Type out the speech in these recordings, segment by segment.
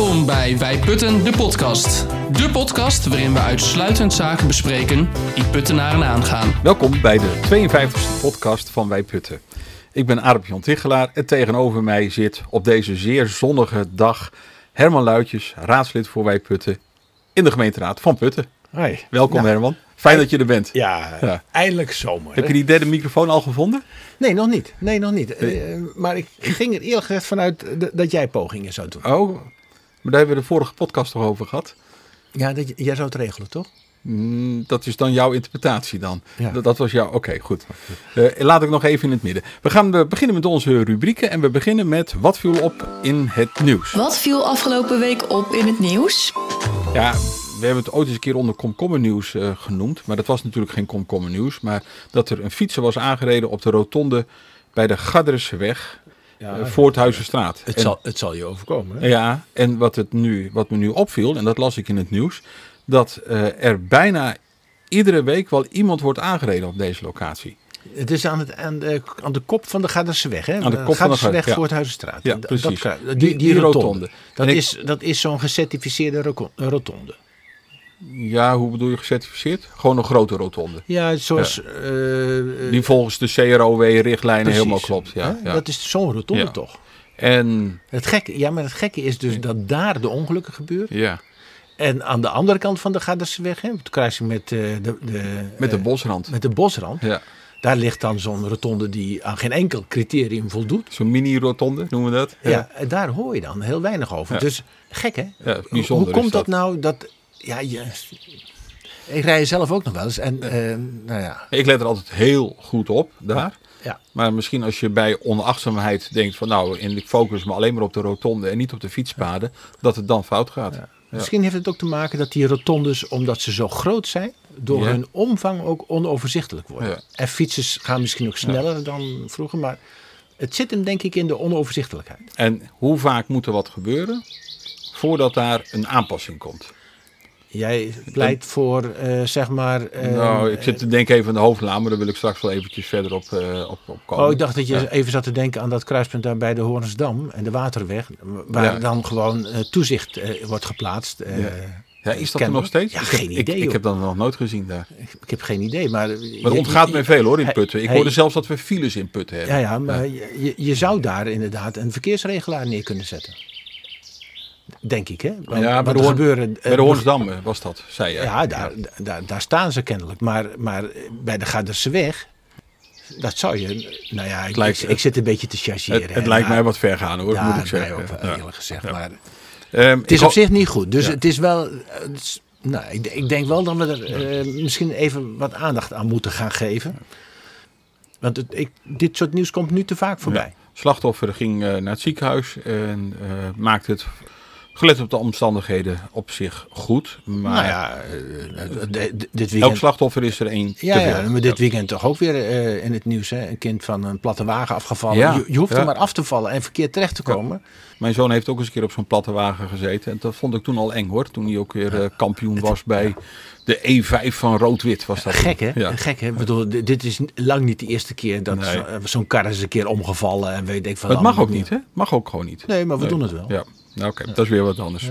Welkom bij Wij Putten, de podcast. De podcast waarin we uitsluitend zaken bespreken die puttenaren aangaan. Welkom bij de 52e podcast van Wij Putten. Ik ben Aarp Jan Tichelaar en tegenover mij zit op deze zeer zonnige dag Herman Luitjes, raadslid voor Wij Putten in de gemeenteraad van Putten. Hi. Welkom Ja. Herman. Fijn dat je er bent. Ja, Ja. eindelijk zomer. Heb hè? je die derde microfoon al gevonden? Nee, nog niet. Nee, nog niet. Eh, maar ik ging er eerlijk gezegd vanuit dat jij pogingen zou doen. Oh, maar daar hebben we de vorige podcast toch over gehad. Ja, dat, jij zou het regelen, toch? Mm, dat is dan jouw interpretatie dan. Ja. Dat, dat was jouw... Oké, goed. Eh, laat ik nog even in het midden. We gaan eh, beginnen met onze rubrieken en we beginnen met wat viel op in het nieuws. Wat viel afgelopen week op in het nieuws? Ja, we hebben het ooit eens een keer onder komkommernieuws eh genoemd. Maar dat was natuurlijk geen komkommernieuws. Maar dat er een fietser was aangereden op de rotonde bij de Gadderenseweg, Ja, eh, Voorthuizenstraat. het, En- zal, het zal je overkomen. Hè? Ja, en wat, het nu, wat me nu opviel, en dat las ik in het nieuws, dat eh, er bijna iedere week wel iemand wordt aangereden op deze locatie. Het is aan, het, aan, de, aan de kop van de Gadderseweg, hè? Aan de kop van de Gad- ja. Voorthuizenstraat. Ja, Dat- precies. Dat, die, Die- rotonde. rotonde. Dat, En ik- is, dat is zo'n gecertificeerde rotonde. Ja, hoe bedoel je gecertificeerd? Gewoon een grote rotonde. Ja, zoals... eh, eh, Die volgens de CROW-richtlijnen helemaal klopt. Ja, ja. Dat is zo'n rotonde toch? En Het gekke, ja, maar het gekke is dus dat daar de ongelukken gebeuren. ja, En aan de andere kant van de Gadderseweg, hè, op kruising met, eh, de, de, met de bosrand. met de bosrand, Ja. daar ligt dan zo'n rotonde die aan geen enkel criterium voldoet. Zo'n mini-rotonde noemen we dat. Ja. daar hoor je dan heel weinig over. Ja. Dus gek hè? Ja, bijzonder Hoe komt dat. nou dat, ja, je, ik rij zelf ook nog wel eens en eh, nou ja, Ik let er altijd heel goed op daar. ja. Maar misschien als je bij onachtzaamheid denkt van nou, en ik focus me alleen maar op de rotonde en niet op de fietspaden, dat het dan fout gaat. Ja. Misschien heeft het ook te maken dat die rotondes, omdat ze zo groot zijn, door Ja. hun omvang ook onoverzichtelijk worden. Ja. En fietsers gaan misschien ook sneller dan vroeger, maar het zit hem denk ik in de onoverzichtelijkheid. En hoe vaak moet er wat gebeuren voordat daar een aanpassing komt? Jij pleit voor, eh, zeg maar... eh, nou, ik zit te denken even aan de hoofdlaan, maar daar wil ik straks wel eventjes verder op, eh, op, op komen. Oh, ik dacht dat je Ja. even zat te denken aan dat kruispunt daar bij de Horensdam en de Waterweg. Waar Ja. dan gewoon toezicht wordt geplaatst. Ja. Is dat er nog steeds? Ja, ik geen heb, idee. Ik, heb dat nog nooit gezien daar. Ik, ik heb geen idee, maar... Maar het ontgaat mij veel hoor in Putten. Ik Hey, hoorde zelfs dat we files in Putten hebben. Ja, ja, maar je- je zou daar inderdaad een verkeersregelaar neer kunnen zetten. Denk ik, hè? Want, Ja, bij want de, Hoorn- gebeuren, eh, bij de Hoornsdam eh, was dat, zei je. Ja, daar, daar, daar staan ze kennelijk. Maar, maar bij de Gadderseweg, dat zou je... Nou ja, ik, lijkt- ik, ik zit een beetje te chargeren. Het, het lijkt maar- mij wat ver gaan hoor, ja, moet ik zeggen. ook Ja. eerlijk gezegd. Ja. Maar Ehm, het is op zich niet goed. Dus het is wel... eh, het is- nou, ik, ik denk wel dat we er eh, misschien even wat aandacht aan moeten gaan geven. Want het, ik, dit soort nieuws komt nu te vaak voorbij. Slachtoffer ging eh, naar het ziekenhuis en eh, maakte het, gelet op de omstandigheden, op zich goed. Maar Nou ja, eh, eh, dit elk weekend... slachtoffer is er één Ja, te ja, veel. maar dit weekend toch ook weer eh, in het nieuws. Hè? Een kind van een platte wagen afgevallen. Ja, je, je hoeft ja. er maar af te vallen en verkeerd terecht te komen. Mijn zoon heeft ook eens een keer op zo'n platte wagen gezeten. En dat vond ik toen al eng hoor. Toen hij ook weer kampioen was bij de E5 van Rood-Wit was dat. Gek hè? Ja. Gek hè? Ik bedoel, dit is lang niet de eerste keer dat Nee. zo'n kar is een keer omgevallen. En weet ik van het mag ook niet hè? Mag ook gewoon niet. Nee, maar we doen het wel. Ja, nou, oké, dat is weer wat anders.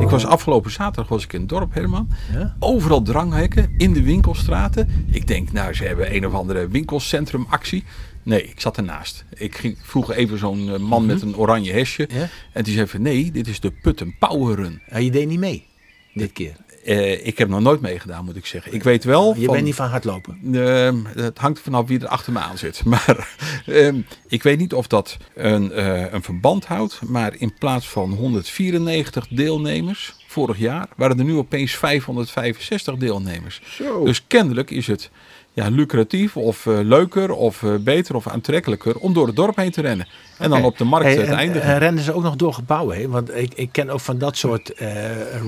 Ik was afgelopen zaterdag was ik in het dorp, Herman. Ja? Overal dranghekken in de winkelstraten. Ik denk, nou, ze hebben een of andere winkelcentrumactie. Nee, ik zat ernaast. Ik ging, vroeg even zo'n eh, man met een oranje hesje. Mhm. En die zei van, nee, dit is de Putten Power Run. Ja, je deed niet mee dit keer. Eh, ik heb nog nooit meegedaan, moet ik zeggen. Ik weet wel Je van... bent niet van hardlopen. Ehm, het hangt er vanaf wie er achter me aan zit. Maar ehm, ik weet niet of dat een, eh, een verband houdt. Maar in plaats van 194 deelnemers vorig jaar, waren er nu opeens 565 deelnemers. Zo. Dus kennelijk is het ja, lucratief of eh, leuker of eh, beter of aantrekkelijker om door het dorp heen te rennen. En dan op de markt Hey, eh, te en- eindigen. en rennen ze ook nog door gebouwen heen? Want ik, ik ken ook van dat soort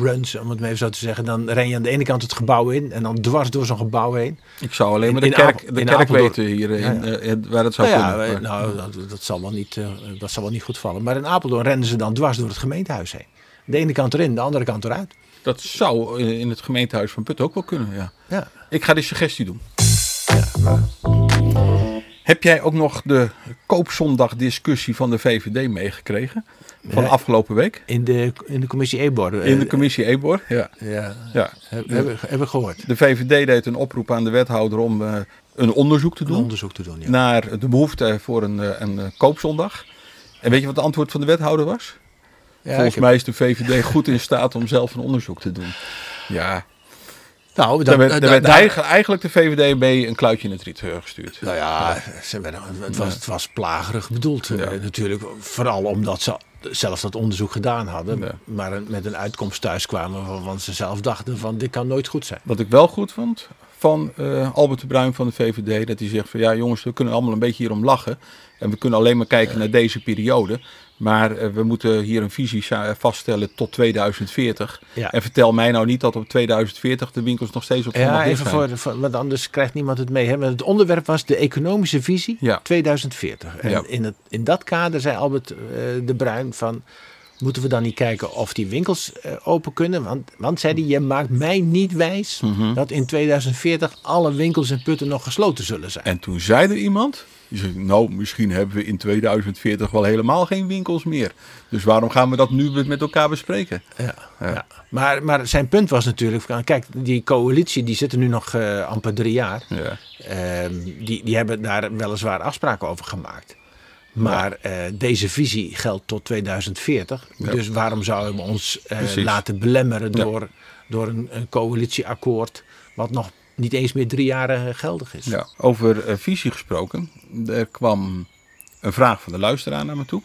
runs, om het maar even zo te zeggen. Dan ren je aan de ene kant het gebouw in en dan dwars door zo'n gebouw heen. ik zou alleen in- maar de in kerk, de in kerk weten hier in, Ja, ja. in- waar het zou Nou ja, kunnen. Maar- nou, dat, dat, zal wel niet, dat zal wel niet goed vallen. Maar in Apeldoorn rennen ze dan dwars door het gemeentehuis heen. De ene kant erin, de andere kant eruit. Dat zou in in het gemeentehuis van Putten ook wel kunnen, ja. Ja. Ik ga die suggestie doen. Maar Heb jij ook nog de koopzondag-discussie van de VVD meegekregen? Van afgelopen week? In de, in de commissie Ebor. eh, In de commissie Ebor. Ja. Ja, ja. heb, hebben heb ik gehoord. De VVD deed een oproep aan de wethouder om eh, een onderzoek te Een doen. onderzoek te doen. Ja. Naar de behoefte voor een, eh, een eh, koopzondag. En weet je wat het antwoord van de wethouder was? Ja, Volgens heb- mij is de VVD goed in staat om zelf een onderzoek te doen. Ja, Nou, daar dat, werd, daar- eigenlijk, eigenlijk de VVD mee een kluitje in het riet eh, gestuurd. Nou ja, ze werden, het, was, het was plagerig bedoeld eh, Ja. natuurlijk. Vooral omdat ze zelf dat onderzoek gedaan hadden. Ja. Maar een- met een uitkomst thuis kwamen waarvan ze zelf dachten van dit kan nooit goed zijn. Wat ik wel goed vond van eh, Albert de Bruin van de VVD, dat hij zegt van ja jongens, we kunnen allemaal een beetje hierom lachen. En we kunnen alleen maar kijken naar deze periode. Maar eh, we moeten hier een visie vaststellen tot 2040. Ja. En vertel mij nou niet dat op 2040 de winkels nog steeds op zondag Ja, even zijn. voor, voor, want anders krijgt niemand het mee. Hè? Het onderwerp was de economische visie Ja. 2040. En Ja. in, het, in dat kader zei Albert eh, de Bruin van... Moeten we dan niet kijken of die winkels eh, open kunnen? Want, want zei hij, je maakt mij niet wijs Mhm. dat in 2040 alle winkels en putten nog gesloten zullen zijn. En toen zei er iemand, die zei, nou misschien hebben we in 2040 wel helemaal geen winkels meer. Dus waarom gaan we dat nu met elkaar bespreken? Ja, ja. Maar, maar zijn punt was natuurlijk, kijk, die coalitie die zit er nu nog eh, amper drie jaar. Ja. Ehm, die, die hebben daar weliswaar afspraken over gemaakt. Maar eh, deze visie geldt tot 2040. Ja. Dus waarom zouden we ons eh, laten belemmeren door, door een, een coalitieakkoord... wat nog niet eens meer drie jaar eh, geldig is? Ja, over eh, visie gesproken. Er kwam een vraag van de luisteraar naar me toe.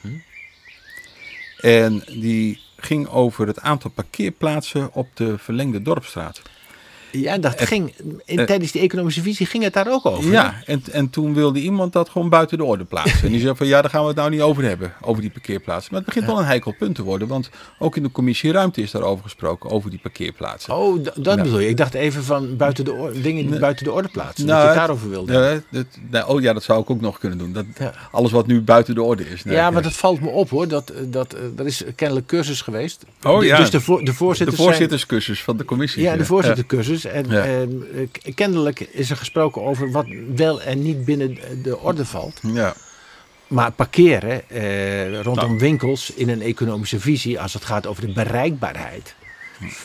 En die ging over het aantal parkeerplaatsen op de verlengde Dorpstraat. Ja, dat ging, in, eh, tijdens die economische visie ging het daar ook over. Ja, en, en toen wilde iemand dat gewoon buiten de orde plaatsen. En die zei van ja, daar gaan we het nou niet over hebben, over die parkeerplaatsen. Maar het begint wel een heikel punt te worden, want ook in de commissie Ruimte is daarover gesproken, over die parkeerplaatsen. Oh, dat Ja. bedoel je. Ik dacht even van buiten de oor- dingen die buiten de orde plaatsen. Nou, dat je het het- daarover wilde. Ja, dat, nou, oh ja, dat zou ik ook nog kunnen doen. Dat, Ja. Alles wat nu buiten de orde is. Nee, ja, maar dat valt me op hoor. Dat, eh, dat, eh, er is kennelijk cursus geweest. Oh, De- ja. Dus de, voor, de de voorzitters zijn- voorzitterscursus van de commissie. ja, de En Ja. eh, kennelijk is er gesproken over wat wel en niet binnen de orde valt. Ja. Maar parkeren eh, rondom Nou. winkels in een economische visie, als het gaat over de bereikbaarheid,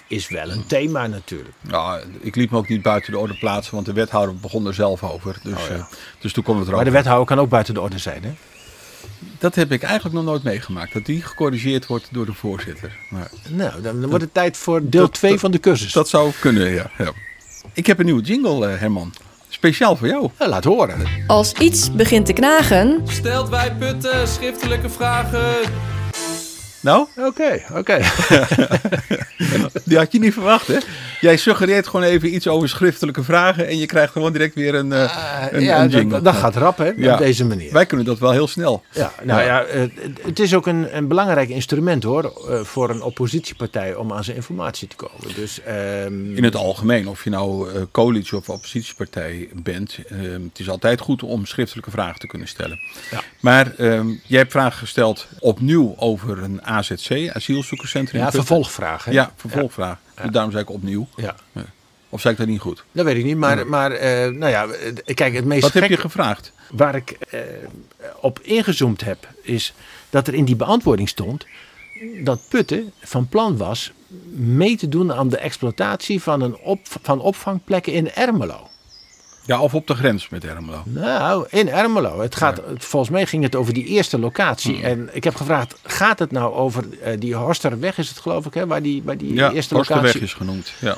is wel een thema natuurlijk. Nou, ik liet me ook niet buiten de orde plaatsen, want de wethouder begon er zelf over. Dus, Oh, ja. eh, dus toen kon het Maar erover. de wethouder kan ook buiten de orde zijn. Hè? Dat heb ik eigenlijk nog nooit meegemaakt, dat die gecorrigeerd wordt door de voorzitter. Maar Nou, dan, dan wordt het tijd voor deel dat- 2 dat- van de cursus. dat zou kunnen, ja. ja. Ik heb een nieuwe jingle, eh, Herman. Speciaal voor jou. Nou, laat horen. Als iets begint te knagen, Stelt wij putten schriftelijke vragen. Nou, Oké, oké. die had je niet verwacht, hè? Jij suggereert gewoon even iets over schriftelijke vragen en je krijgt gewoon direct weer een, een, ja, een dat, jingle. dat gaat rap hè, Ja. op deze manier. Wij kunnen dat wel heel snel. Ja, nou ja, eh, het- is ook een, een belangrijk instrument hoor, eh, voor een oppositiepartij om aan zijn informatie te komen. Dus, ehm, In het algemeen, of je nou coalitie of oppositiepartij bent, eh, het is altijd goed om schriftelijke vragen te kunnen stellen. Ja. Maar ehm, jij hebt vragen gesteld opnieuw over een AZC, asielzoekerscentrum. ja, vervolgvraag. Hè? Ja, vervolgvraag. Dus daarom zei ik opnieuw. Ja. Of zei ik dat niet goed? Dat weet ik niet, maar, maar eh, nou ja, eh, kijk, het meest Wat heb je gevraagd? waar ik eh, op ingezoomd heb, is dat er in die beantwoording stond dat Putten van plan was mee te doen aan de exploitatie van, een op, van opvangplekken in Ermelo. Ja, of op de grens met Ermelo. Nou, in Ermelo. Het gaat, Volgens mij ging het over die eerste locatie. Hmm. En ik heb gevraagd, gaat het nou over eh, die Horsterweg is het geloof ik, hè, waar die, waar die Ja, eerste Horsterweg locatie... is genoemd. Ja.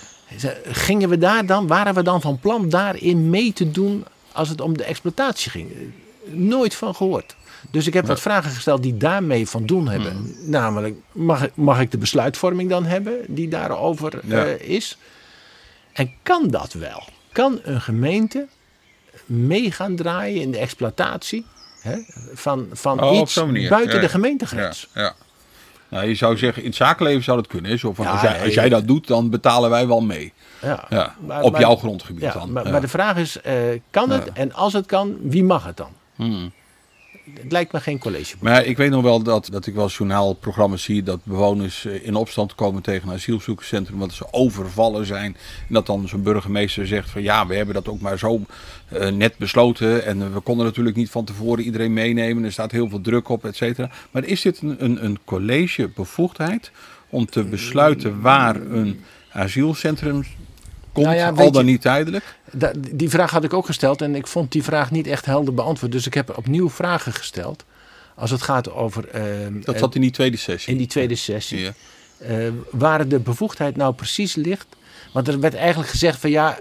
Gingen we daar dan, waren we dan van plan daarin mee te doen als het om de exploitatie ging? Nooit van gehoord. Dus ik heb wat vragen gesteld die daarmee van doen hebben. Hmm. Namelijk, mag, ik- mag ik de besluitvorming dan hebben die daarover Ja. eh, is? En kan dat wel? Kan een gemeente mee gaan draaien in de exploitatie hè, van, van Oh, iets buiten Ja, de gemeentegrens? Ja, ja. Nou, je zou zeggen, in het zakenleven zou dat kunnen. Zo van, als, jij, nee. als jij dat doet, dan betalen wij wel mee. Ja. Maar- op maar- jouw grondgebied dan. maar, Ja. maar de vraag is, eh, kan het? En als het kan, wie mag het dan? Hmm. Het lijkt me geen college. Maar ik weet nog wel dat, dat ik wel journaalprogramma's zie dat bewoners eh, in opstand komen tegen een asielzoekerscentrum omdat ze overvallen zijn. En dat dan zo'n burgemeester zegt van ja, we hebben dat ook maar zo eh, net besloten en eh, we konden natuurlijk niet van tevoren iedereen meenemen. Er staat heel veel druk op, et cetera. Maar is dit een, een, een collegebevoegdheid om te besluiten waar een asielcentrum komt, Nou ja, al dan je- niet tijdelijk? Die vraag had ik ook gesteld en ik vond die vraag niet echt helder beantwoord. Dus ik heb opnieuw vragen gesteld. Als het gaat over. ehm, Dat eh, zat in die tweede sessie. in die tweede sessie. Ja. eh, waar de bevoegdheid nou precies ligt. Want er werd eigenlijk gezegd van ja,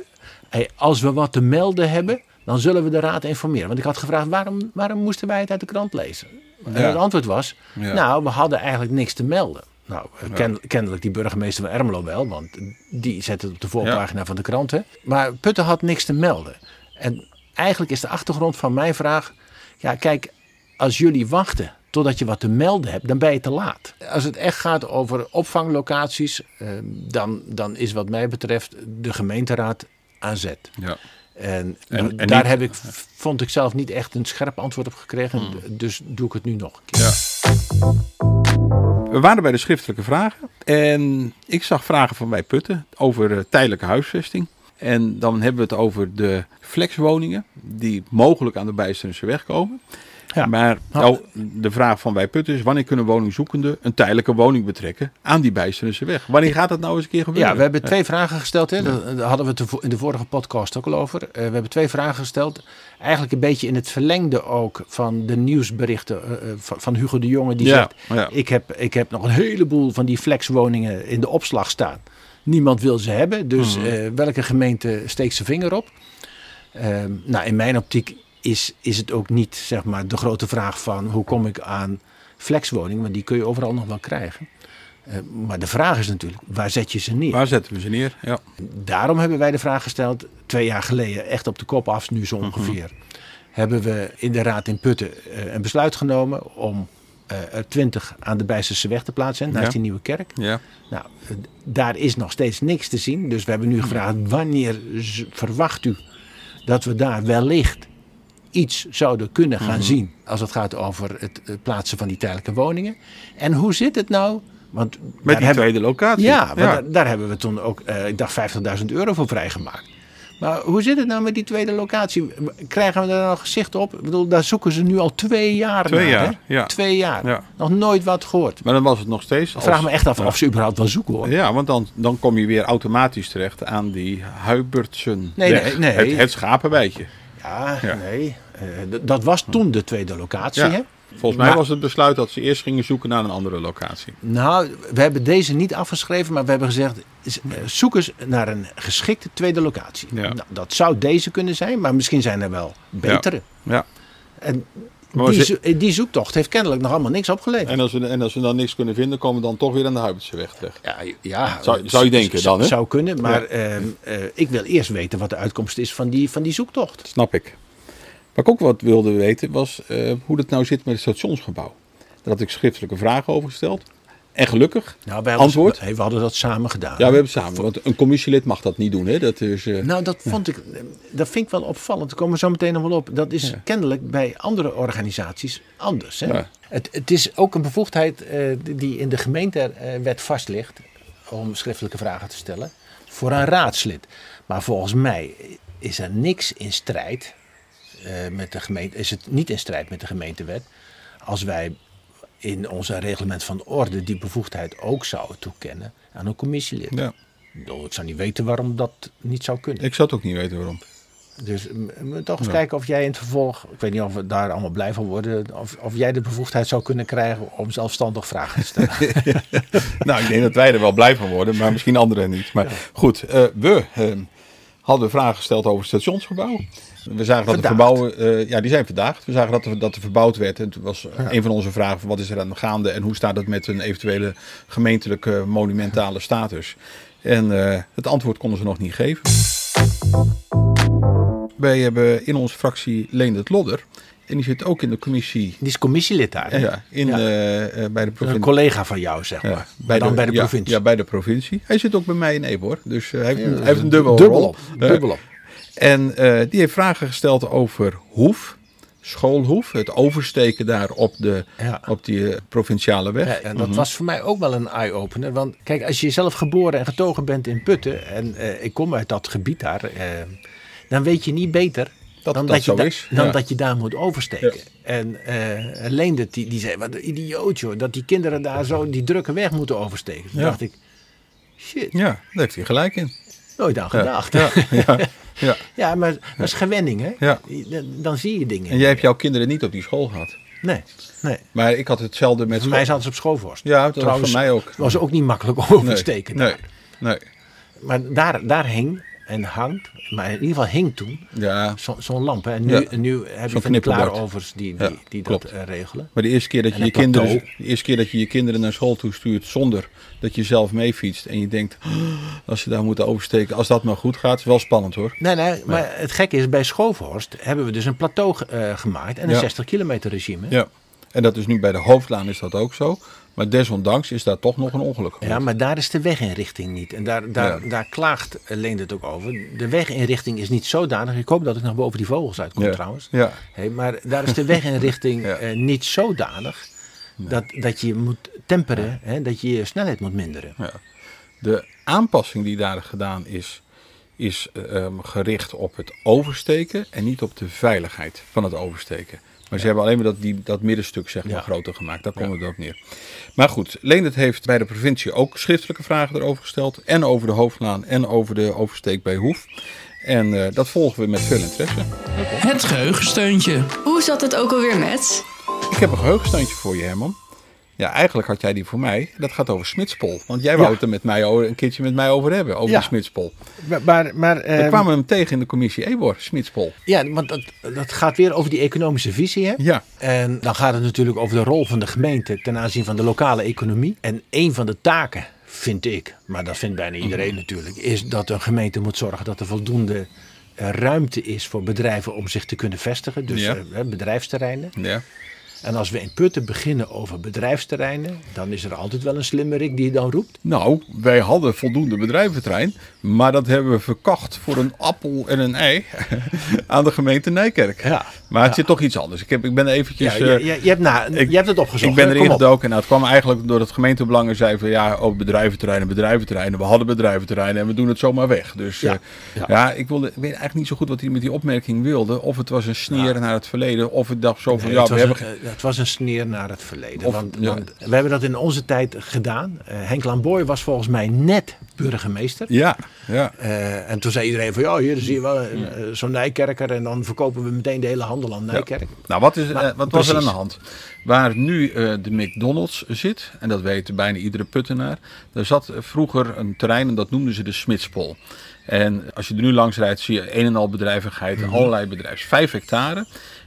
als we wat te melden hebben, dan zullen we de raad informeren. Want ik had gevraagd waarom, waarom moesten wij het uit de krant lezen? En Ja. het antwoord was, nou we hadden eigenlijk niks te melden. Nou, eh, ken- kennelijk die burgemeester van Ermelo wel, want die zet het op de voorpagina van de krant. Hè? Maar Putten had niks te melden. En eigenlijk is de achtergrond van mijn vraag, ja kijk, als jullie wachten totdat je wat te melden hebt, dan ben je te laat. Als het echt gaat over opvanglocaties, eh, dan, dan is wat mij betreft de gemeenteraad aan zet. Ja. En, En- da- en daar niet- heb ik, vond ik zelf niet echt een scherp antwoord op gekregen. Dus doe ik het nu nog een keer. Ja. We waren bij de schriftelijke vragen. En ik zag vragen van bij Putten over eh, tijdelijke huisvesting. En dan hebben we het over de flexwoningen die mogelijk aan de Bijsterse weg komen. Ja. Maar Nou, de vraag van bij Putten is wanneer kunnen woningzoekenden een tijdelijke woning betrekken aan die Bijsterse weg? Wanneer gaat dat nou eens een keer gebeuren? Ja, we hebben twee vragen gesteld. Hè? Daar hadden we het in de vorige podcast ook al over. Eh, we hebben twee vragen gesteld. Eigenlijk een beetje in het verlengde ook van de nieuwsberichten eh, eh, van, van Hugo de Jonge. Die Ja, zegt, ja. ik, heb, ik heb nog een heleboel van die flexwoningen in de opslag staan. Niemand wil ze hebben. Dus eh, welke gemeente steekt zijn vinger op? Ehm, nou, in mijn optiek is, is het ook niet zeg maar, de grote vraag van hoe kom ik aan flexwoningen. Want die kun je overal nog wel krijgen. Eh, maar de vraag is natuurlijk, waar zet je ze neer? Waar zetten we ze neer? Ja. Daarom hebben wij de vraag gesteld, twee jaar geleden, echt op de kop af, nu zo ongeveer. Hebben we in de Raad in Putten eh, een besluit genomen om eh, er 20 aan de Bijsterse weg te plaatsen, naast Ja. die nieuwe kerk. Ja. Nou, daar is nog steeds niks te zien. Dus we hebben nu gevraagd, wanneer verwacht u dat we daar wellicht iets zouden kunnen gaan zien als het gaat over het plaatsen van die tijdelijke woningen? En hoe zit het nou? Want Met die tweede locatie. ja, maar Daar, daar hebben we toen ook, eh, ik dacht 50.000 euro voor vrijgemaakt. Maar hoe zit het nou met die tweede locatie? Krijgen we daar nog zicht op? Ik bedoel, daar zoeken ze nu al twee jaar Twee naar. jaar, hè? ja. Twee jaar. Ja. Nog nooit wat gehoord. Maar dan was het nog steeds. Als- vraag me echt af Ja. of ze überhaupt wel zoeken hoor. Ja, want dan, dan kom je weer automatisch terecht aan die Huibertsen. Nee, nee, nee. Het, het schapenwijtje. Ja, Ja. nee. Eh, dat was toen de tweede locatie. Ja. Hè? Volgens mij Maar- was het besluit dat ze eerst gingen zoeken naar een andere locatie. Nou, we hebben deze niet afgeschreven, maar we hebben gezegd: eh, zoek eens naar een geschikte tweede locatie. Ja. Nou, dat zou deze kunnen zijn, maar misschien zijn er wel betere. Ja. En die, zo- die zoektocht heeft kennelijk nog allemaal niks opgeleverd. En als, we, en als we dan niks kunnen vinden, komen we dan toch weer aan de Huibertse weg terecht. Ja, ja Zou- eh, zou je denken dan, hè? Zou kunnen, maar ehm, eh, ik wil eerst weten wat de uitkomst is van die, van die zoektocht. Snap ik. Wat ik ook wat wilde weten was eh, hoe het nou zit met het stationsgebouw. Daar had ik schriftelijke vragen over gesteld. En gelukkig, Nou, wij hadden, Antwoord? hey, we hadden dat samen gedaan. ja, we hebben samen. Want een commissielid mag dat niet doen. Hè? Dat is, eh, Nou, dat vond ik, dat vind ik wel opvallend. Daar komen we zo meteen nog wel op. Dat is kennelijk bij andere organisaties anders. Hè? Ja. Het, het is ook een bevoegdheid eh, die in de gemeentewet vast ligt om schriftelijke vragen te stellen voor een raadslid. Maar volgens mij is er niks in strijd eh, met de gemeente. Is het niet in strijd met de gemeentewet als wij in onze reglement van orde die bevoegdheid ook zouden toekennen aan een commissielid. ja. Ik zou niet weten waarom dat niet zou kunnen. Ik zou het ook niet weten waarom. Dus m- toch eens kijken of jij in het vervolg, ik weet niet of we daar allemaal blij van worden, of, of jij de bevoegdheid zou kunnen krijgen om zelfstandig vragen te stellen. nou, ik denk dat wij er wel blij van worden, maar misschien anderen niet. Maar goed, eh, we eh, hadden vragen gesteld over het stationsgebouw. We zagen dat de verbouwen, eh, ja, die zijn verdaagd. We zagen dat er, dat er verbouwd werd. En toen was een van onze vragen: van wat is er aan de gaande en hoe staat het met een eventuele gemeentelijke monumentale status? En eh, het antwoord konden ze nog niet geven. Wij hebben in onze fractie Leendert Lodder. En die zit ook in de commissie Die is commissielid daar. ja, in, Ja. eh, eh, bij de Een provincie. collega van jou, zeg maar. Ja, bij dan bij de provincie. Ja, bij de provincie. Hij zit ook bij mij in Eboor. Dus eh, hij heeft, een, hij heeft een dubbel, dubbel rol. op. Dubbel op. en die heeft vragen gesteld over Hoef, schoolhoef. Het oversteken daar op, de, Ja. op die provinciale weg. Ja, en dat was voor mij ook wel een eye-opener. Want kijk, als je zelf geboren en getogen bent in Putten, en ik kom uit dat gebied daar, dan weet je niet beter Dat dan, dat je, zo da- is, dan ja. dat je daar moet oversteken. En eh Leendert, die, die zei, wat een idioot joh, dat die kinderen daar zo die drukke weg moeten oversteken. Toen Ja. dacht ik, shit, Ja, daar heeft hij gelijk in. nooit aan gedacht. Ja, ja, ja. Ja, maar dat is gewenning, hè? Ja. Dan, zie je dingen. En jij hebt jouw kinderen niet op die school gehad. Nee, nee. Maar ik had hetzelfde met Voor mij zaten ze op schoolvorst. Ja, dat was Trouwens, voor mij ook. was ook niet makkelijk Nee, oversteken. Nee, daar. nee. Maar daar, daar hing en hangt, maar in ieder geval hing toen Ja, zo- zo'n lamp. Hè. En nu, Ja. nu heb je van die klaarovers die, die, Ja, die dat eh, regelen. maar de eerste keer dat je En je kinderen, de eerste keer dat je je kinderen naar school toe stuurt zonder dat je zelf meefietst en je denkt, "Oh, als ze daar moeten oversteken, als dat maar goed gaat, is wel spannend hoor. Nee, nee, maar het gekke is, bij Schovenhorst hebben we dus een plateau eh, gemaakt en een Ja. 60 kilometer regime. Ja. En dat is nu bij de hoofdlaan is dat ook zo. Maar desondanks is daar toch nog een ongeluk gebeurd. Ja, maar daar is de weginrichting niet. En daar, daar, Ja. daar klaagt eh, Leendert ook over. De weginrichting is niet zodanig. Ik hoop dat ik nog boven die vogels uitkom Ja. trouwens. Ja. Hey, maar daar is de weginrichting Ja. eh, niet zodanig dat, dat je moet temperen, hè, dat je je snelheid moet minderen. Ja. De aanpassing die daar gedaan is, is eh, ehm, gericht op het oversteken en niet op de veiligheid van het oversteken. Maar ze hebben alleen maar dat, die, dat middenstuk zeg maar, Ja. groter gemaakt. Daar komt het op neer. Maar goed, Leendert heeft bij de provincie ook schriftelijke vragen erover gesteld. En over de hoofdlaan en over de oversteek bij Hoef. En eh, dat volgen we met veel interesse. Het geheugensteuntje. Hoe zat het ook alweer met? Ik heb een geheugenstandje voor je, Herman. Ja, eigenlijk had jij die voor mij. Dat gaat over Smidspol. Want jij wou het er met mij over, een keertje met mij over hebben, over die Smidspol. Maar, maar, maar, We eh, kwamen hem tegen in de commissie Ebor, Smidspol. ja, want dat, dat gaat weer over die economische visie. Hè? Ja, En dan gaat het natuurlijk over de rol van de gemeente ten aanzien van de lokale economie. En een van de taken, vind ik, maar dat vindt bijna iedereen natuurlijk, is dat een gemeente moet zorgen dat er voldoende eh, ruimte is voor bedrijven om zich te kunnen vestigen. Dus Ja. eh, bedrijfsterreinen. ja. En als we in Putten beginnen over bedrijfsterreinen, dan is er altijd wel een slimmerik die dan roept. Nou, wij hadden voldoende bedrijventerrein. Maar dat hebben we verkocht voor een appel en een ei aan de gemeente Nijkerk. Ja. Maar het Ja. zit toch iets anders. Ik, heb, ik ben eventjes... Ja, eh, je, je, je hebt, na, ik- je hebt het opgezocht. Ik ben erin gedoken. Nou, het kwam eigenlijk door het gemeentebelang. zei van ja, over bedrijventerreinen, bedrijventerreinen. We hadden bedrijventerreinen en we doen het zomaar weg. Dus Ja, ja, ja. ik, wilde, ik weet eigenlijk niet zo goed wat hij met die opmerking wilde. Of het was een sneer naar het verleden. Of het dacht zo van Nee, ja, we hebben... een, eh, het was een sneer naar het verleden. Of- want, ja. want we hebben dat in onze tijd gedaan. Eh, Henk Lamboy was volgens mij net burgemeester. Ja, ja. Eh, en toen zei iedereen van ja, hier zie je wel een, eh, zo'n Nijkerker. En dan verkopen we meteen de hele handel aan Nijkerk. Nou, wat, is, wat was er aan de hand? Waar nu de McDonald's zit, en dat weet bijna iedere puttenaar, daar zat vroeger een terrein en dat noemden ze de Smidspol. En als je er nu langs rijdt, zie je een en al bedrijvigheid, Mhm. allerlei bedrijven. Vijf hectare.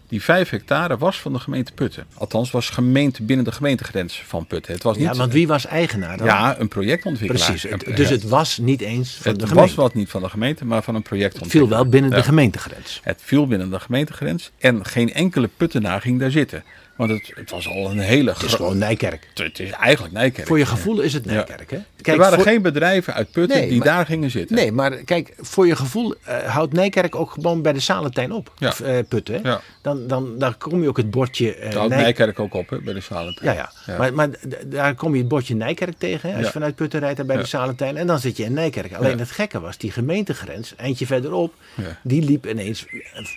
Die vijf hectare was van de gemeente Putten. Althans, was gemeente binnen de gemeentegrens van Putten. Het was niet, Ja, want wie was eigenaar dan? Ja, een projectontwikkelaar. Precies. Het- dus het was niet eens van het de was gemeente. wat niet van de gemeente, maar van een Het projectontwikkelaar. viel wel binnen Ja. de gemeentegrens. Het viel binnen de gemeentegrens en geen enkele puttenaar ging daar zitten. Want het, het was al een hele Het is gewoon Nijkerk. Het is eigenlijk Nijkerk. Voor je gevoel is het Nijkerk. Hè? Er waren voor- geen bedrijven uit Putten Nee, die maar- daar gingen zitten. Nee, maar kijk, voor je gevoel eh, houdt Nijkerk ook gewoon bij de Salentijn op. Ja. Of, eh, Putten. Ja. Dan, dan, dan kom je ook het bordje Daar houdt Nij- Nijkerk ook op hè, bij de Salentijn. Ja, ja. Maar, maar daar kom je het bordje Nijkerk tegen. Hè, als je vanuit Putten rijdt en bij de Salentijn. En dan zit je in Nijkerk. Alleen het gekke was, die gemeentegrens, eindje verderop, die liep ineens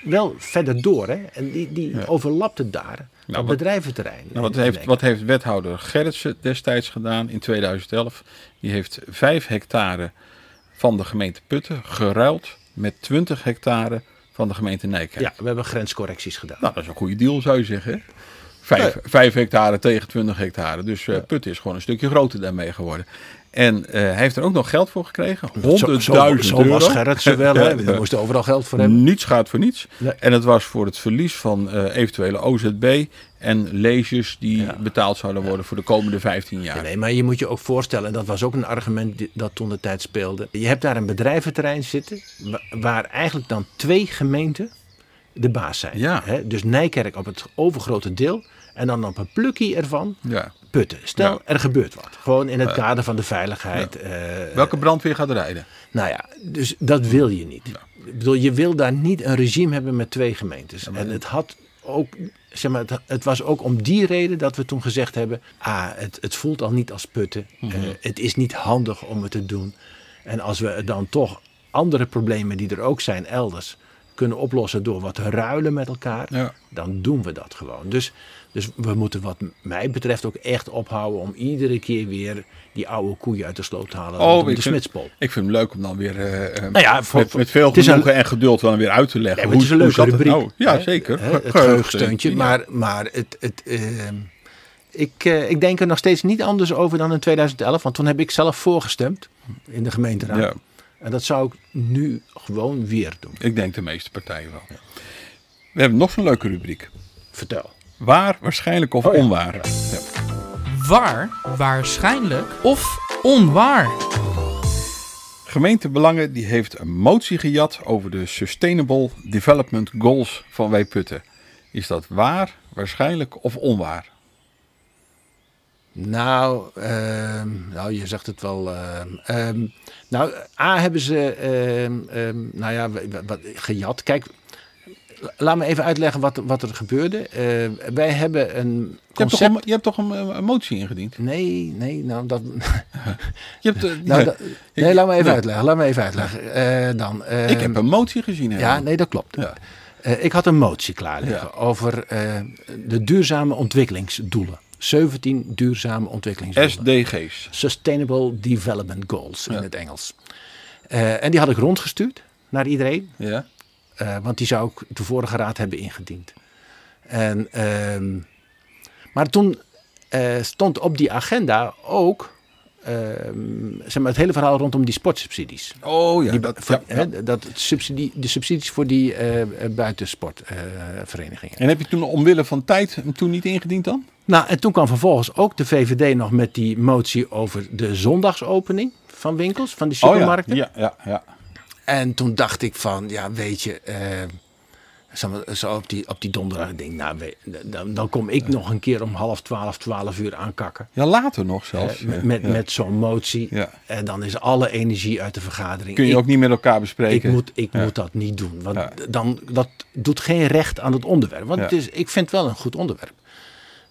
wel verder door. Hè? En die, die overlapte daar Nou, op bedrijventerrein. Nou, wat, heeft, wat heeft wethouder Gerritsen destijds gedaan in 2011? Die heeft 5 hectare van de gemeente Putten geruild met 20 hectare van de gemeente Nijkerk. Ja, we hebben grenscorrecties gedaan. Nou, dat is een goede deal zou je zeggen. hè? Vijf, vijf hectare tegen 20 hectare. Dus eh Putten is gewoon een stukje groter daarmee geworden. En eh, hij heeft er ook nog geld voor gekregen. 100.000 zo, zo, euro. was Gerritsen wel. Hè? We moesten overal geld voor hebben. Niets gaat voor niets. Nee. En het was voor het verlies van eh, eventuele OZB en leges die Ja. betaald zouden worden voor de komende 15 jaar. Ja, nee, maar je moet je ook voorstellen, en dat was ook een argument dat toen de tijd speelde. Je hebt daar een bedrijventerrein zitten, wa- waar eigenlijk dan twee gemeenten de baas zijn. Ja. Hè? Dus Nijkerk op het overgrote deel en dan op een plukje ervan Ja. Putten. Stel, Ja. er gebeurt wat. Gewoon in het kader van de veiligheid. eh, Welke brandweer gaat rijden? nou ja, dus dat wil je niet. Ik bedoel, je wil daar niet een regime hebben met twee gemeentes. en het had ook, zeg maar, het, het was ook om die reden dat we toen gezegd hebben: ah, het, het voelt al niet als putten. Mhm. Eh, het is niet handig om het te doen. En als we dan toch andere problemen die er ook zijn elders kunnen oplossen door wat te ruilen met elkaar, Ja. dan doen we dat gewoon. Dus, dus we moeten wat mij betreft ook echt ophouden om iedere keer weer die oude koeien uit de sloot te halen Oh, de smidspol. Ik vind het leuk om dan weer eh, eh, Nou ja, voor- met, met veel is een- genoegen en geduld dan weer uit te leggen. Het is een hoe leuke het rubriek. nou? Ja, hè? zeker. Hè, Het ja. Maar, maar het, het, ehm, ik, eh, ik denk er nog steeds niet anders over dan in 2011. Want toen heb ik zelf voorgestemd in de gemeenteraad. Ja, En dat zou ik nu gewoon weer doen. ik denk de meeste partijen wel. We hebben nog zo'n leuke rubriek. Vertel. Waar, waarschijnlijk of Oh ja. onwaar. Ja. Waar, waarschijnlijk of onwaar. Gemeente Belangen die heeft een motie gejat over de Sustainable Development Goals van Wijputten. Is dat waar, waarschijnlijk of onwaar? Nou, ehm, nou, je zegt het wel. ehm, ehm, nou, A hebben ze, ehm, ehm, nou ja, wa- wa- wat, gejat. Kijk, laat me even uitleggen wat, wat er gebeurde. Eh, wij hebben een Je hebt toch, concept... een, je hebt toch een, een motie ingediend? Nee, nee, nou dat... Je hebt, eh, Nou, dat- nee, laat me even nee. uitleggen. Laat me even uitleggen. Eh, dan, ik heb een motie gezien. Ja, nee, dat klopt. Ja. Eh, ik had een motie klaar liggen Ja. over eh, de duurzame ontwikkelingsdoelen. 17 duurzame ontwikkelingsdoelen. SDG's. Sustainable Development Goals in Ja. het Engels. Eh, en die had ik rondgestuurd naar iedereen. Ja. Eh, want die zou ik de vorige raad hebben ingediend. En, ehm, maar toen eh, stond op die agenda ook ehm, zeg maar het hele verhaal rondom die sportsubsidies. Oh ja, Die, dat, voor- ja, hè, ja. dat subsidie, de subsidies voor die eh buitensportverenigingen. En heb je toen omwille van tijd hem toen niet ingediend dan? nou, en toen kwam vervolgens ook de VVD nog met die motie over de zondagsopening van winkels, van die supermarkten. Oh ja, ja, ja. En toen dacht ik van, ja, weet je, eh, zo op die, op die donderdag, ik denk, nou, dan, dan kom ik nog een keer om half twaalf, twaalf uur aankakken. Ja, later nog zelfs. Eh, met met, Ja. met zo'n motie. Ja. En dan is alle energie uit de vergadering. Kun je Ik- ook niet met elkaar Ik, bespreken. moet, ik moet dat niet doen. Want dan, dat doet geen recht aan het onderwerp. Want het is, ik vind het wel een goed onderwerp.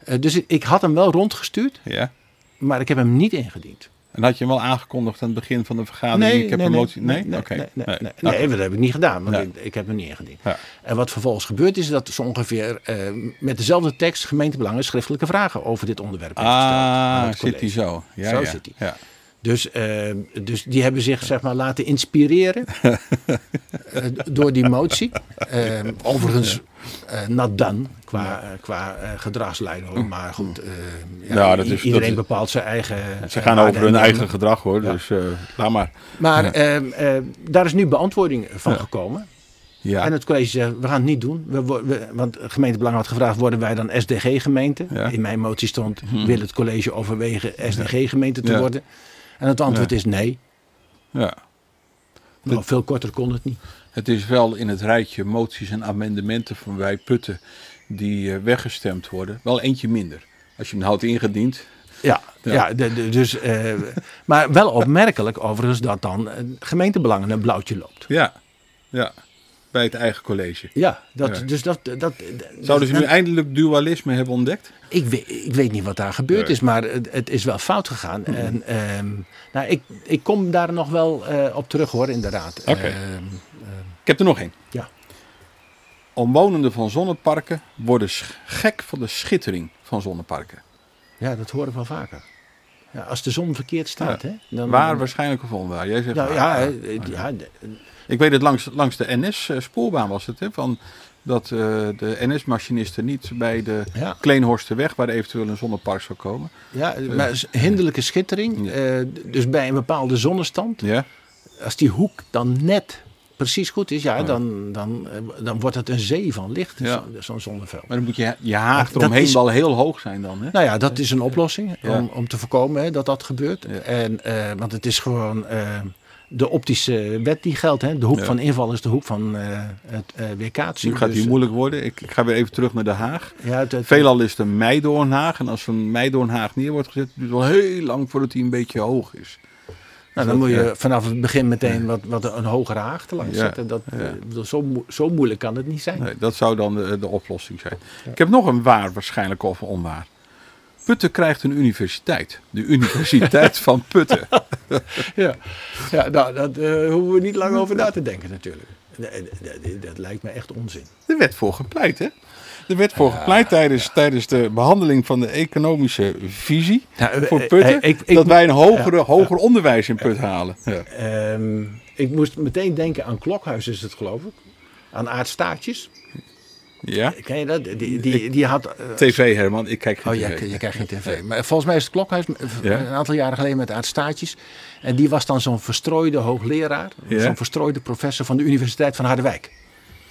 Eh, dus ik, ik had hem wel rondgestuurd, Ja. maar ik heb hem niet ingediend. En had je hem wel aangekondigd aan het begin van de vergadering? ik heb een motie. Nee, nee, Oké. nee, nee, Nee. nee, nee, dat heb ik niet gedaan, want Ja. ik, ik heb hem niet ingediend. Ja. En wat vervolgens gebeurt is dat zo ongeveer eh, met dezelfde tekst gemeentebelangen schriftelijke vragen over dit onderwerp heeft gesteld aan Ah, zit hij zo. Ja, Zo ja. zit hij. Ja. Dus, eh, dus die hebben zich zeg maar laten inspireren eh, door die motie. Eh, overigens eh not done qua, eh, qua gedragslijn hoor. Maar goed, eh, ja, dat is- iedereen dat bepaalt zijn eigen... Ze gaan over hun en eigen gedrag hoor. Ja. Dus laat maar. Maar ehm, daar is nu beantwoording van Ja. gekomen. Ja. En het college zegt, we gaan het niet doen. We, we- want gemeentebelang had gevraagd, worden wij dan SDG-gemeente? Ja. In mijn motie stond, wil het college overwegen SDG-gemeente te Ja. worden? En het antwoord Ja. is nee. ja. Nou, veel korter kon het niet. Het is wel in het rijtje moties en amendementen van wij putten die eh, weggestemd worden. Wel eentje minder. Als je hem houdt ingediend. Ja, Ja. ja. de- de- dus, eh, maar wel opmerkelijk overigens dat dan eh, gemeentebelangen een blauwtje loopt. Ja. Ja. Bij het eigen college. Ja, dat, Ja. dus dat... dat Zouden ze nu eindelijk dualisme hebben ontdekt? Ik weet, ik weet niet wat daar gebeurd Nee. is, maar het, het is wel fout gegaan. En, ehm, nou, ik, ik kom daar nog wel eh, op terug hoor, inderdaad. Oké. Ehm, Ik heb er nog één. Ja. Omwonenden van zonneparken worden gek van de schittering van zonneparken. ja, dat horen we wel vaker. Ja, als de zon verkeerd staat, Ja. hè? Dan, Waar waarschijnlijk of onwaar? Jij zegt Nou, waar. ja, eh, ja, de- Ik weet het, langs, langs de NS-spoorbaan was het. Hè, van dat eh, de NS-machinisten niet bij de ja, Kleinhorstenweg, waar eventueel een zonnepark zou komen. ja, maar s- hinderlijke schittering. Ja. eh, dus bij een bepaalde zonnestand, Ja? als die hoek dan net precies goed is, ja, Ja. dan, dan, eh, dan wordt het een zee van licht, Ja. zo- zo'n zonneveld. Maar dan moet je, je haag eromheen is- wel heel hoog zijn dan. Hè? Nou ja, dat is een oplossing Ja. om, om te voorkomen hè, dat dat gebeurt. En, eh, want het is gewoon eh, de optische wet die geldt. Hè. De hoek Ja. van inval is de hoek van eh, het eh weerkaatsing. Nu gaat het Dus, hier moeilijk worden. Ik, ik ga weer even terug naar De Haag. Ja, het, het- Veelal is het een meidoornhaag. En als een meidoornhaag neer wordt gezet, duurt het wel heel lang voordat hij een beetje hoog is. Nou, dan dat- moet je vanaf het begin meteen wat, wat een hogere haagte langs Ja, zetten. Dat, eh, zo, zo moeilijk kan het niet zijn. Nee, dat zou dan de, de oplossing zijn. Ik heb nog een waar waarschijnlijk of onwaar. Putten krijgt een universiteit. De Universiteit van Putten. Ja, ja nou, daar hoeven we niet lang over na te denken natuurlijk. Dat, dat- dat lijkt me echt onzin. Er werd voor gepleit, hè? Er werd voor gepleit tijdens, tijdens de behandeling van de economische visie Ja, eh, voor eh, Putten. ik- ik- dat wij een hogere, hoger onderwijs in Put halen. Ja. Ehm, ik moest meteen denken aan Klokhuis is het geloof ik. Aan Aard Staartjes. Ja? Ken je dat? Die, die, die had... eh, TV Herman, ik kijk geen Oh, tv. je, je krijgt geen tv. Maar volgens mij is het Klokhuis Ja. een aantal jaren geleden met Aard Staartjes. En die was dan zo'n verstrooide hoogleraar. Ja. Zo'n verstrooide professor van de Universiteit van Harderwijk.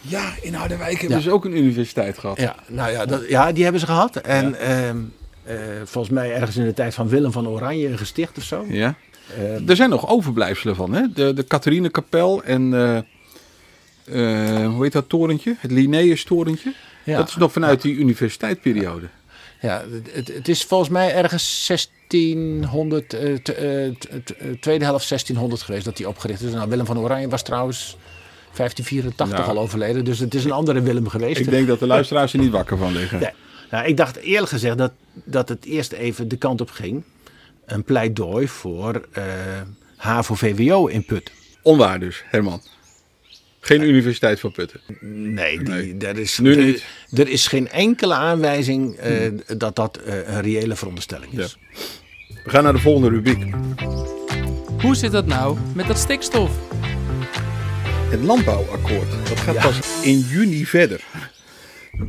Ja, in Harderwijk hebben Ja. ze ook een universiteit gehad. Ja, nou ja, dat, ja die hebben ze gehad. En ehm, eh, volgens mij ergens in de tijd van Willem van Oranje gesticht of zo. Ja. Ehm, Er zijn nog overblijfselen van, hè? De, de en eh, hoe heet dat torentje? Het Linnaeus-torentje. ja. Dat is nog vanuit die universiteitsperiode. Ja, het- het, is volgens mij ergens 1600, eh, eh, eh, tweede helft 1600 geweest dat die opgericht is. Nou, Willem van Oranje was trouwens 1584 Nou. al overleden, dus het is een andere Willem geweest. Ik denk dat de luisteraars er niet wakker van liggen. Nee. Nou, ik dacht eerlijk gezegd dat, dat het eerst even de kant op ging. Een pleidooi voor eh HAVO-VWO in Put. Onwaar dus, Herman. Geen universiteit van Putten. Nee, die, Er, is, Nu er, niet. er is geen enkele aanwijzing eh, dat dat eh, een reële veronderstelling is. We gaan naar de volgende rubriek. Hoe zit dat nou met dat stikstof? Het landbouwakkoord. Dat gaat pas in juni verder.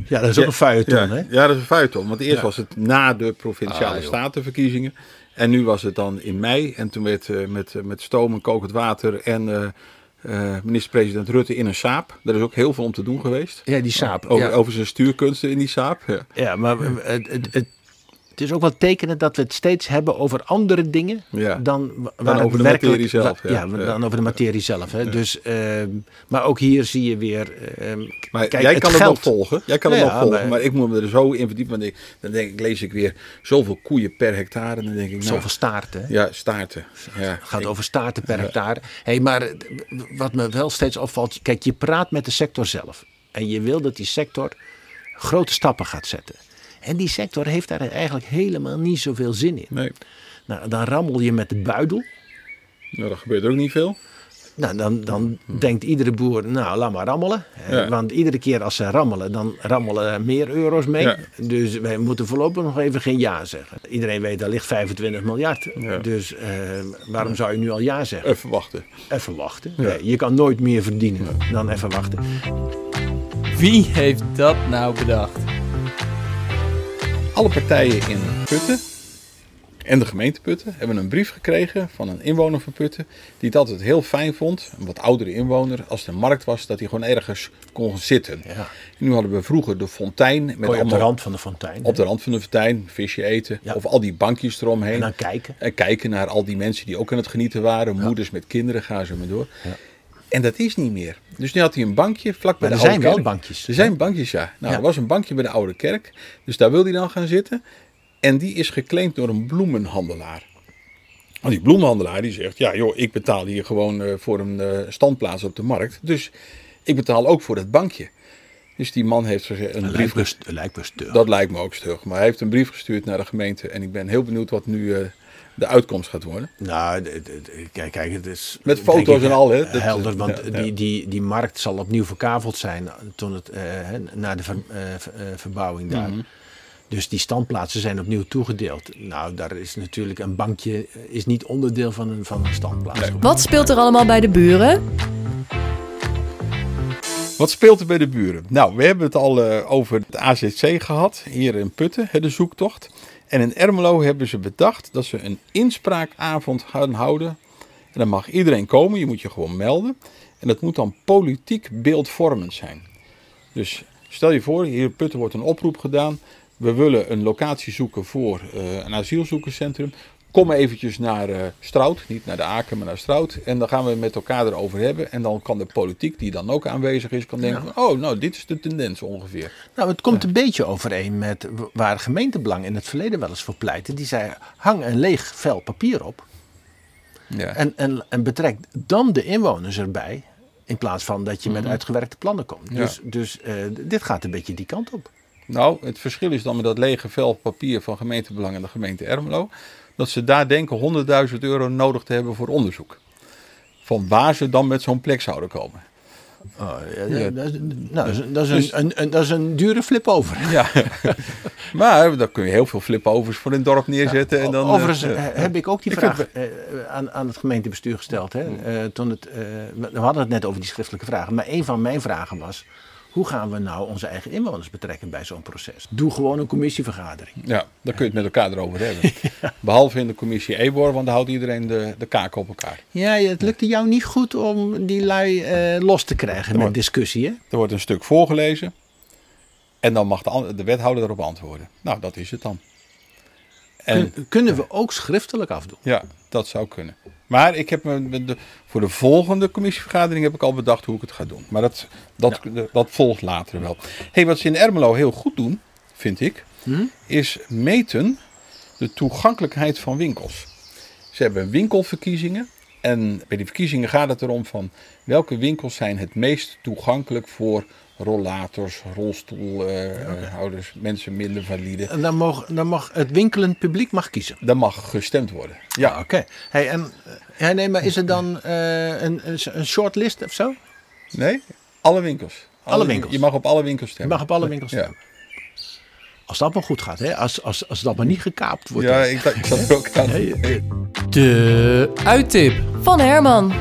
Ja, dat is ook een feuilleton, ja, hè? ja, dat is een feuilleton. Want eerst Ja. was het na de provinciale Ah, statenverkiezingen. En nu was het dan in mei. En toen werd eh, met, met stoom en kokend water en eh, minister-president Rutte in een saap. Daar is ook heel veel om te doen geweest. Ja, die saap. Over, ja. over zijn stuurkunsten in die saap. Ja. ja, maar het, het, het, het is ook wel tekenend dat we het steeds hebben over andere dingen Ja. dan, wa- waar Dan over de materie zelf, ja. Dan over de materie zelf. Hè. Dus, ehm, maar ook hier zie je weer. ehm, Maar kijk, jij kan het nog volgen. Jij kan het nog volgen. maar- Maar, ik moet me er zo in verdiepen. Want ik, dan denk ik, lees ik weer zoveel koeien per hectare. En dan denk ik, nou, Zoveel staarten. hè. ja, staarten. Ja. Het gaat over staarten per hectare. Hey, maar wat me wel steeds opvalt. Kijk, je praat met de sector zelf. En je wil dat die sector grote stappen gaat zetten. En die sector heeft daar eigenlijk helemaal niet zoveel zin in. Nee, Nou, dan rammel je met de buidel. nou, dat gebeurt ook niet veel. Nou, dan, dan denkt iedere boer, nou, laat maar rammelen. Ja. Want iedere keer als ze rammelen, dan rammelen er meer euro's mee. Ja. Dus wij moeten voorlopig nog even geen ja zeggen. Iedereen weet, daar ligt 25 miljard. Ja. Dus eh, waarom zou je nu al ja zeggen? Even wachten. Even wachten. Nee, je kan nooit meer verdienen dan even wachten. Wie heeft dat nou bedacht? Alle partijen in Putten en de gemeente Putten hebben een brief gekregen van een inwoner van Putten. Die het altijd heel fijn vond, een wat oudere inwoner, als er een markt was, dat hij gewoon ergens kon zitten. Ja. En nu hadden we vroeger de fontein. Met je op de allemaal- rand van de fontein. op de rand van de fontein, visje eten. Ja. Of al die bankjes eromheen. En dan kijken. En kijken naar al die mensen die ook aan het genieten waren. Moeders met kinderen, gaan ze maar door. Ja. En dat is niet meer. Dus nu had hij een bankje vlak bij Maar de er oude zijn wel kerk. bankjes. Er zijn bankjes, ja. Nou, Ja. er was een bankje bij de oude kerk. Dus daar wil hij dan gaan zitten. En die is geclaimd door een bloemenhandelaar. Want die bloemenhandelaar die zegt, ja joh, ik betaal hier gewoon eh, voor een eh, standplaats op de markt. Dus ik betaal ook voor dat bankje. Dus die man heeft een Dat brief lijkt me, st- lijkt me stug. dat lijkt me ook stug. Maar hij heeft een brief gestuurd naar de gemeente. En ik ben heel benieuwd wat nu eh, de uitkomst gaat worden. Nou, kijk, kijk, het is... Met foto's en al, hè? Dat- helder, want ja, ja. Die, die, die markt zal opnieuw verkaveld zijn toen het, eh, hè, na de ver- eh, ver- eh, verbouwing daar. Mhm. Dus die standplaatsen zijn opnieuw toegedeeld. Nou, daar is natuurlijk een bankje eh, is niet onderdeel van een, van een standplaats. Wat speelt er allemaal bij de buren? Wat speelt er bij de buren? Nou, we hebben het al eh, over het AZC gehad. Hier in Putten, hè, de zoektocht. En in Ermelo hebben ze bedacht dat ze een inspraakavond gaan houden. En dan mag iedereen komen. Je moet je gewoon melden. En dat moet dan politiek beeldvormend zijn. Dus stel je voor, hier in Putten wordt een oproep gedaan. We willen een locatie zoeken voor eh, een asielzoekerscentrum. Kom eventjes naar eh Strout, niet naar de Aken, maar naar Strout. En dan gaan we het met elkaar erover hebben. En dan kan de politiek, die dan ook aanwezig is, kan denken: van, oh, nou, dit is de tendens ongeveer. Nou, het komt een beetje overeen met waar gemeentebelang in het verleden wel eens voor pleitte. Die zei, hang een leeg vel papier op. Ja. En, en, en betrek dan de inwoners erbij. In plaats van dat je met uitgewerkte plannen komt. Mhm. Dus, dus eh, dit gaat een beetje die kant op. Nou, het verschil is dan met dat lege vel papier van gemeentebelang en de gemeente Ermelo. Dat ze daar denken 100.000 euro nodig te hebben voor onderzoek. Van waar ze dan met zo'n plek zouden komen. Oh, ja, Ja. Dat, is, nou, dat Dus- een, een, een, dat is een dure flip over. Ja, maar dan kun je heel veel flipovers voor in het dorp neerzetten. en dan, eh, Overigens ja. eh, heb ik ook die Ik vraag vind eh, aan, aan het gemeentebestuur gesteld. Hè? Eh, toen het, eh, we we hadden het net over die schriftelijke vragen. Maar een van mijn vragen was... hoe gaan we nou onze eigen inwoners betrekken bij zo'n proces? Doe gewoon een commissievergadering. Ja, daar kun je het met elkaar erover hebben. Behalve in de commissie EBOR, want dan houdt iedereen de, de kaak op elkaar. Ja, het lukte jou niet goed om die lui eh, los te krijgen met wordt- discussie. Hè? Er wordt een stuk voorgelezen. En dan mag de, de wethouder erop antwoorden. Nou, dat is het dan. En Kun- kunnen we ook schriftelijk afdoen? ja, dat zou kunnen. Maar ik heb me de, voor de volgende commissievergadering heb ik al bedacht hoe ik het ga doen. Maar dat, dat, dat volgt later wel. hey, wat ze in Ermelo heel goed doen, vind ik, is meten de toegankelijkheid van winkels. Ze hebben winkelverkiezingen. En bij die verkiezingen gaat het erom van welke winkels zijn het meest toegankelijk voor rollators, rolstoelhouders, mensen minder valide. En dan, mag, dan mag het winkelend publiek mag kiezen. Daar mag gestemd worden. Ja, Ja, oké. Hey, en, eh, ja, nee, maar is er dan eh, een, een, shortlist of zo? nee? Alle winkels. Alle winkels. Je mag op alle winkels Je stemmen. mag op alle winkels Ja. stemmen. Als dat maar goed gaat, hè? Als, als, als dat maar niet gekaapt wordt. Ja, ik, ik zat er ook aan. De uittip. Van Herman.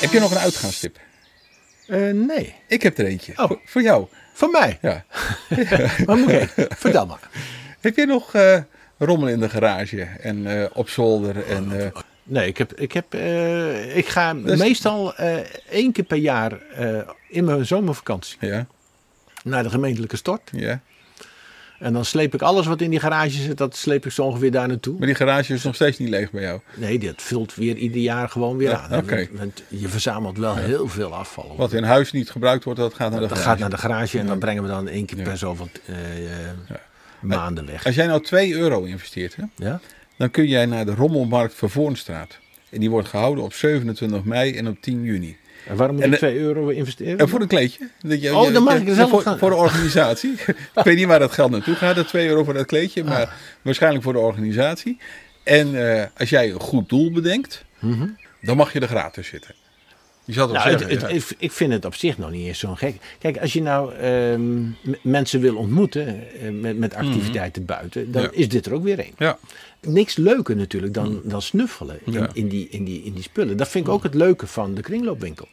Heb je nog een uitgaanstip? Eh, nee, Ik heb er eentje. Oh. Voor, voor jou. van mij. Ja. Maar moet ik? Vertel maar. Heb je nog eh, rommel in de garage en eh, op zolder? En, Nee, ik, heb, ik, heb, ik ga Dus- meestal één keer per jaar in mijn zomervakantie ja, naar de gemeentelijke stort. ja. En dan sleep ik alles wat in die garage zit, dat sleep ik zo ongeveer daar naartoe. Maar die garage is nog steeds niet leeg bij jou. Nee, dat vult weer ieder jaar gewoon weer Ja, aan. Want- want je verzamelt wel heel veel afval. Wat in huis niet gebruikt wordt, dat gaat naar de dat garage. gaat naar de garage en dan brengen we dan één keer per zoveel eh, maanden weg. Als jij nou 2 euro investeert, hè, dan kun jij naar de Rommelmarkt Vervoornstraat. En die wordt gehouden op 27 mei en op 10 juni. En waarom moet En ik de- 2 euro investeren? En voor een kleedje. Dat je, Oh, dan mag ik er zelf voor, gaan. voor de organisatie. ik weet niet waar dat geld naartoe gaat, dat 2 euro voor dat kleedje. Maar waarschijnlijk voor de organisatie. En eh, als jij een goed doel bedenkt, dan mag je er gratis zitten. Je zat op Nou, het, zeggen, het- ja. ik- ik vind het op zich nog niet eens zo'n gek. Kijk, als je nou ehm, mensen wil ontmoeten eh, met, met activiteiten buiten, dan Ja. is dit er ook weer één. ja. Niks leuker natuurlijk dan, dan snuffelen in, Ja. in, die, in, die, in die spullen. Dat vind ik ook het leuke van de kringloopwinkel.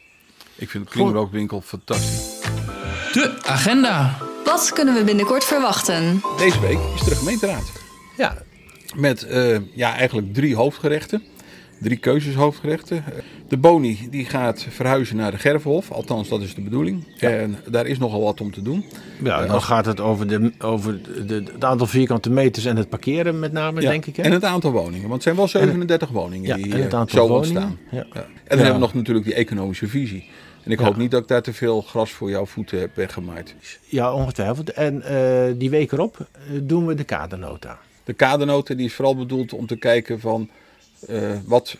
Ik vind de kringloopwinkel fantastisch. De agenda. Wat kunnen we binnenkort verwachten? Deze week is er de gemeenteraad. Ja, Met eh, ja, eigenlijk drie hoofdgerechten. Drie keuzes hoofdgerechten. De Boni die gaat verhuizen naar de Gervenhof. Althans, dat is de bedoeling. En daar is nogal wat om te doen. ja dan gaat het over, de, over de, het aantal vierkante meters en het parkeren met name, Ja, denk ik. Hè? En het aantal woningen. Want het zijn wel 37 woningen ja, die en het eh, aantal zo woningen. ontstaan. Ja. En dan hebben we nog natuurlijk die economische visie. En ik hoop niet dat ik daar te veel gras voor jouw voeten heb weggemaaid. Ja, ongetwijfeld. En eh, die week erop eh, doen we de kadernota. De kadernota die is vooral bedoeld om te kijken van eh, wat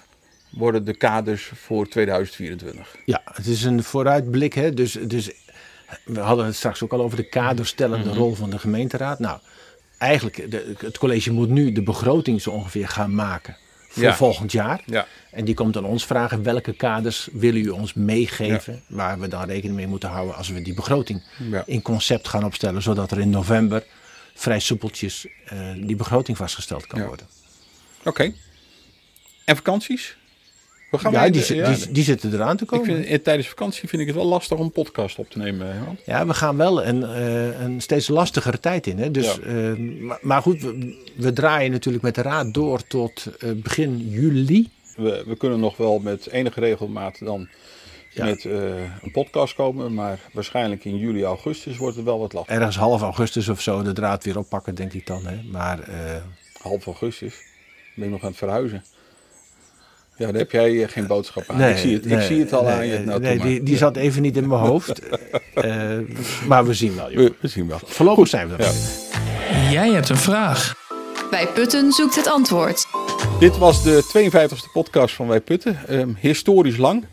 worden de kaders voor 2024. Ja, het is een vooruitblik. Hè? Dus, dus we hadden het straks ook al over de kaderstellende Mhm. rol van de gemeenteraad. Nou, eigenlijk, de, het college moet nu de begroting zo ongeveer gaan maken voor Ja. volgend jaar. Ja. En die komt aan ons vragen welke kaders willen u ons meegeven. Waar we dan rekening mee moeten houden als we die begroting in concept gaan opstellen. Zodat er in november vrij soepeltjes eh, die begroting vastgesteld kan Ja. worden. Oké. En vakanties? We gaan Ja, die, zi- ja, die, die zitten eraan te ik komen. vind, eh, tijdens vakantie vind ik het wel lastig om een podcast op te nemen. Ja, we gaan wel een, eh, een steeds lastigere tijd in. Hè? Dus, Ja. eh, maar, maar goed, we, we draaien natuurlijk met de raad door tot eh, begin juli. We, we kunnen nog wel met enige regelmaat dan Ja. met eh, een podcast komen. Maar waarschijnlijk in juli, augustus wordt het wel wat lastig. Ergens half augustus of zo de draad weer oppakken, denk ik dan. Hè? Maar eh, Half augustus ben ik nog aan het verhuizen. Ja, daar heb jij eh, geen boodschap aan. nee, ik, zie het, ik zie het al nee, aan je. Nou, nee, die, die zat even niet in mijn hoofd. Eh, maar we zien wel, joh. we, we zien wel. Voorlopig zijn we er. Ja. Jij hebt een vraag. Bij Putten zoekt het antwoord. Dit was de 52e podcast van Wij Putten. Ehm, historisch lang.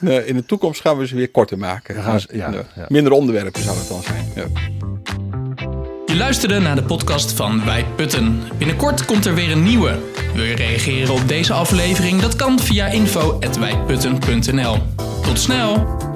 Uh, in de toekomst gaan we ze weer korter maken. gaan ze, ja, ja. Minder onderwerpen zou het dan zijn. Ja. Je luisterde naar de podcast van Wij Putten. Binnenkort komt er weer een nieuwe. Wil je reageren op deze aflevering? Dat kan via info.wijputten.nl. Tot snel!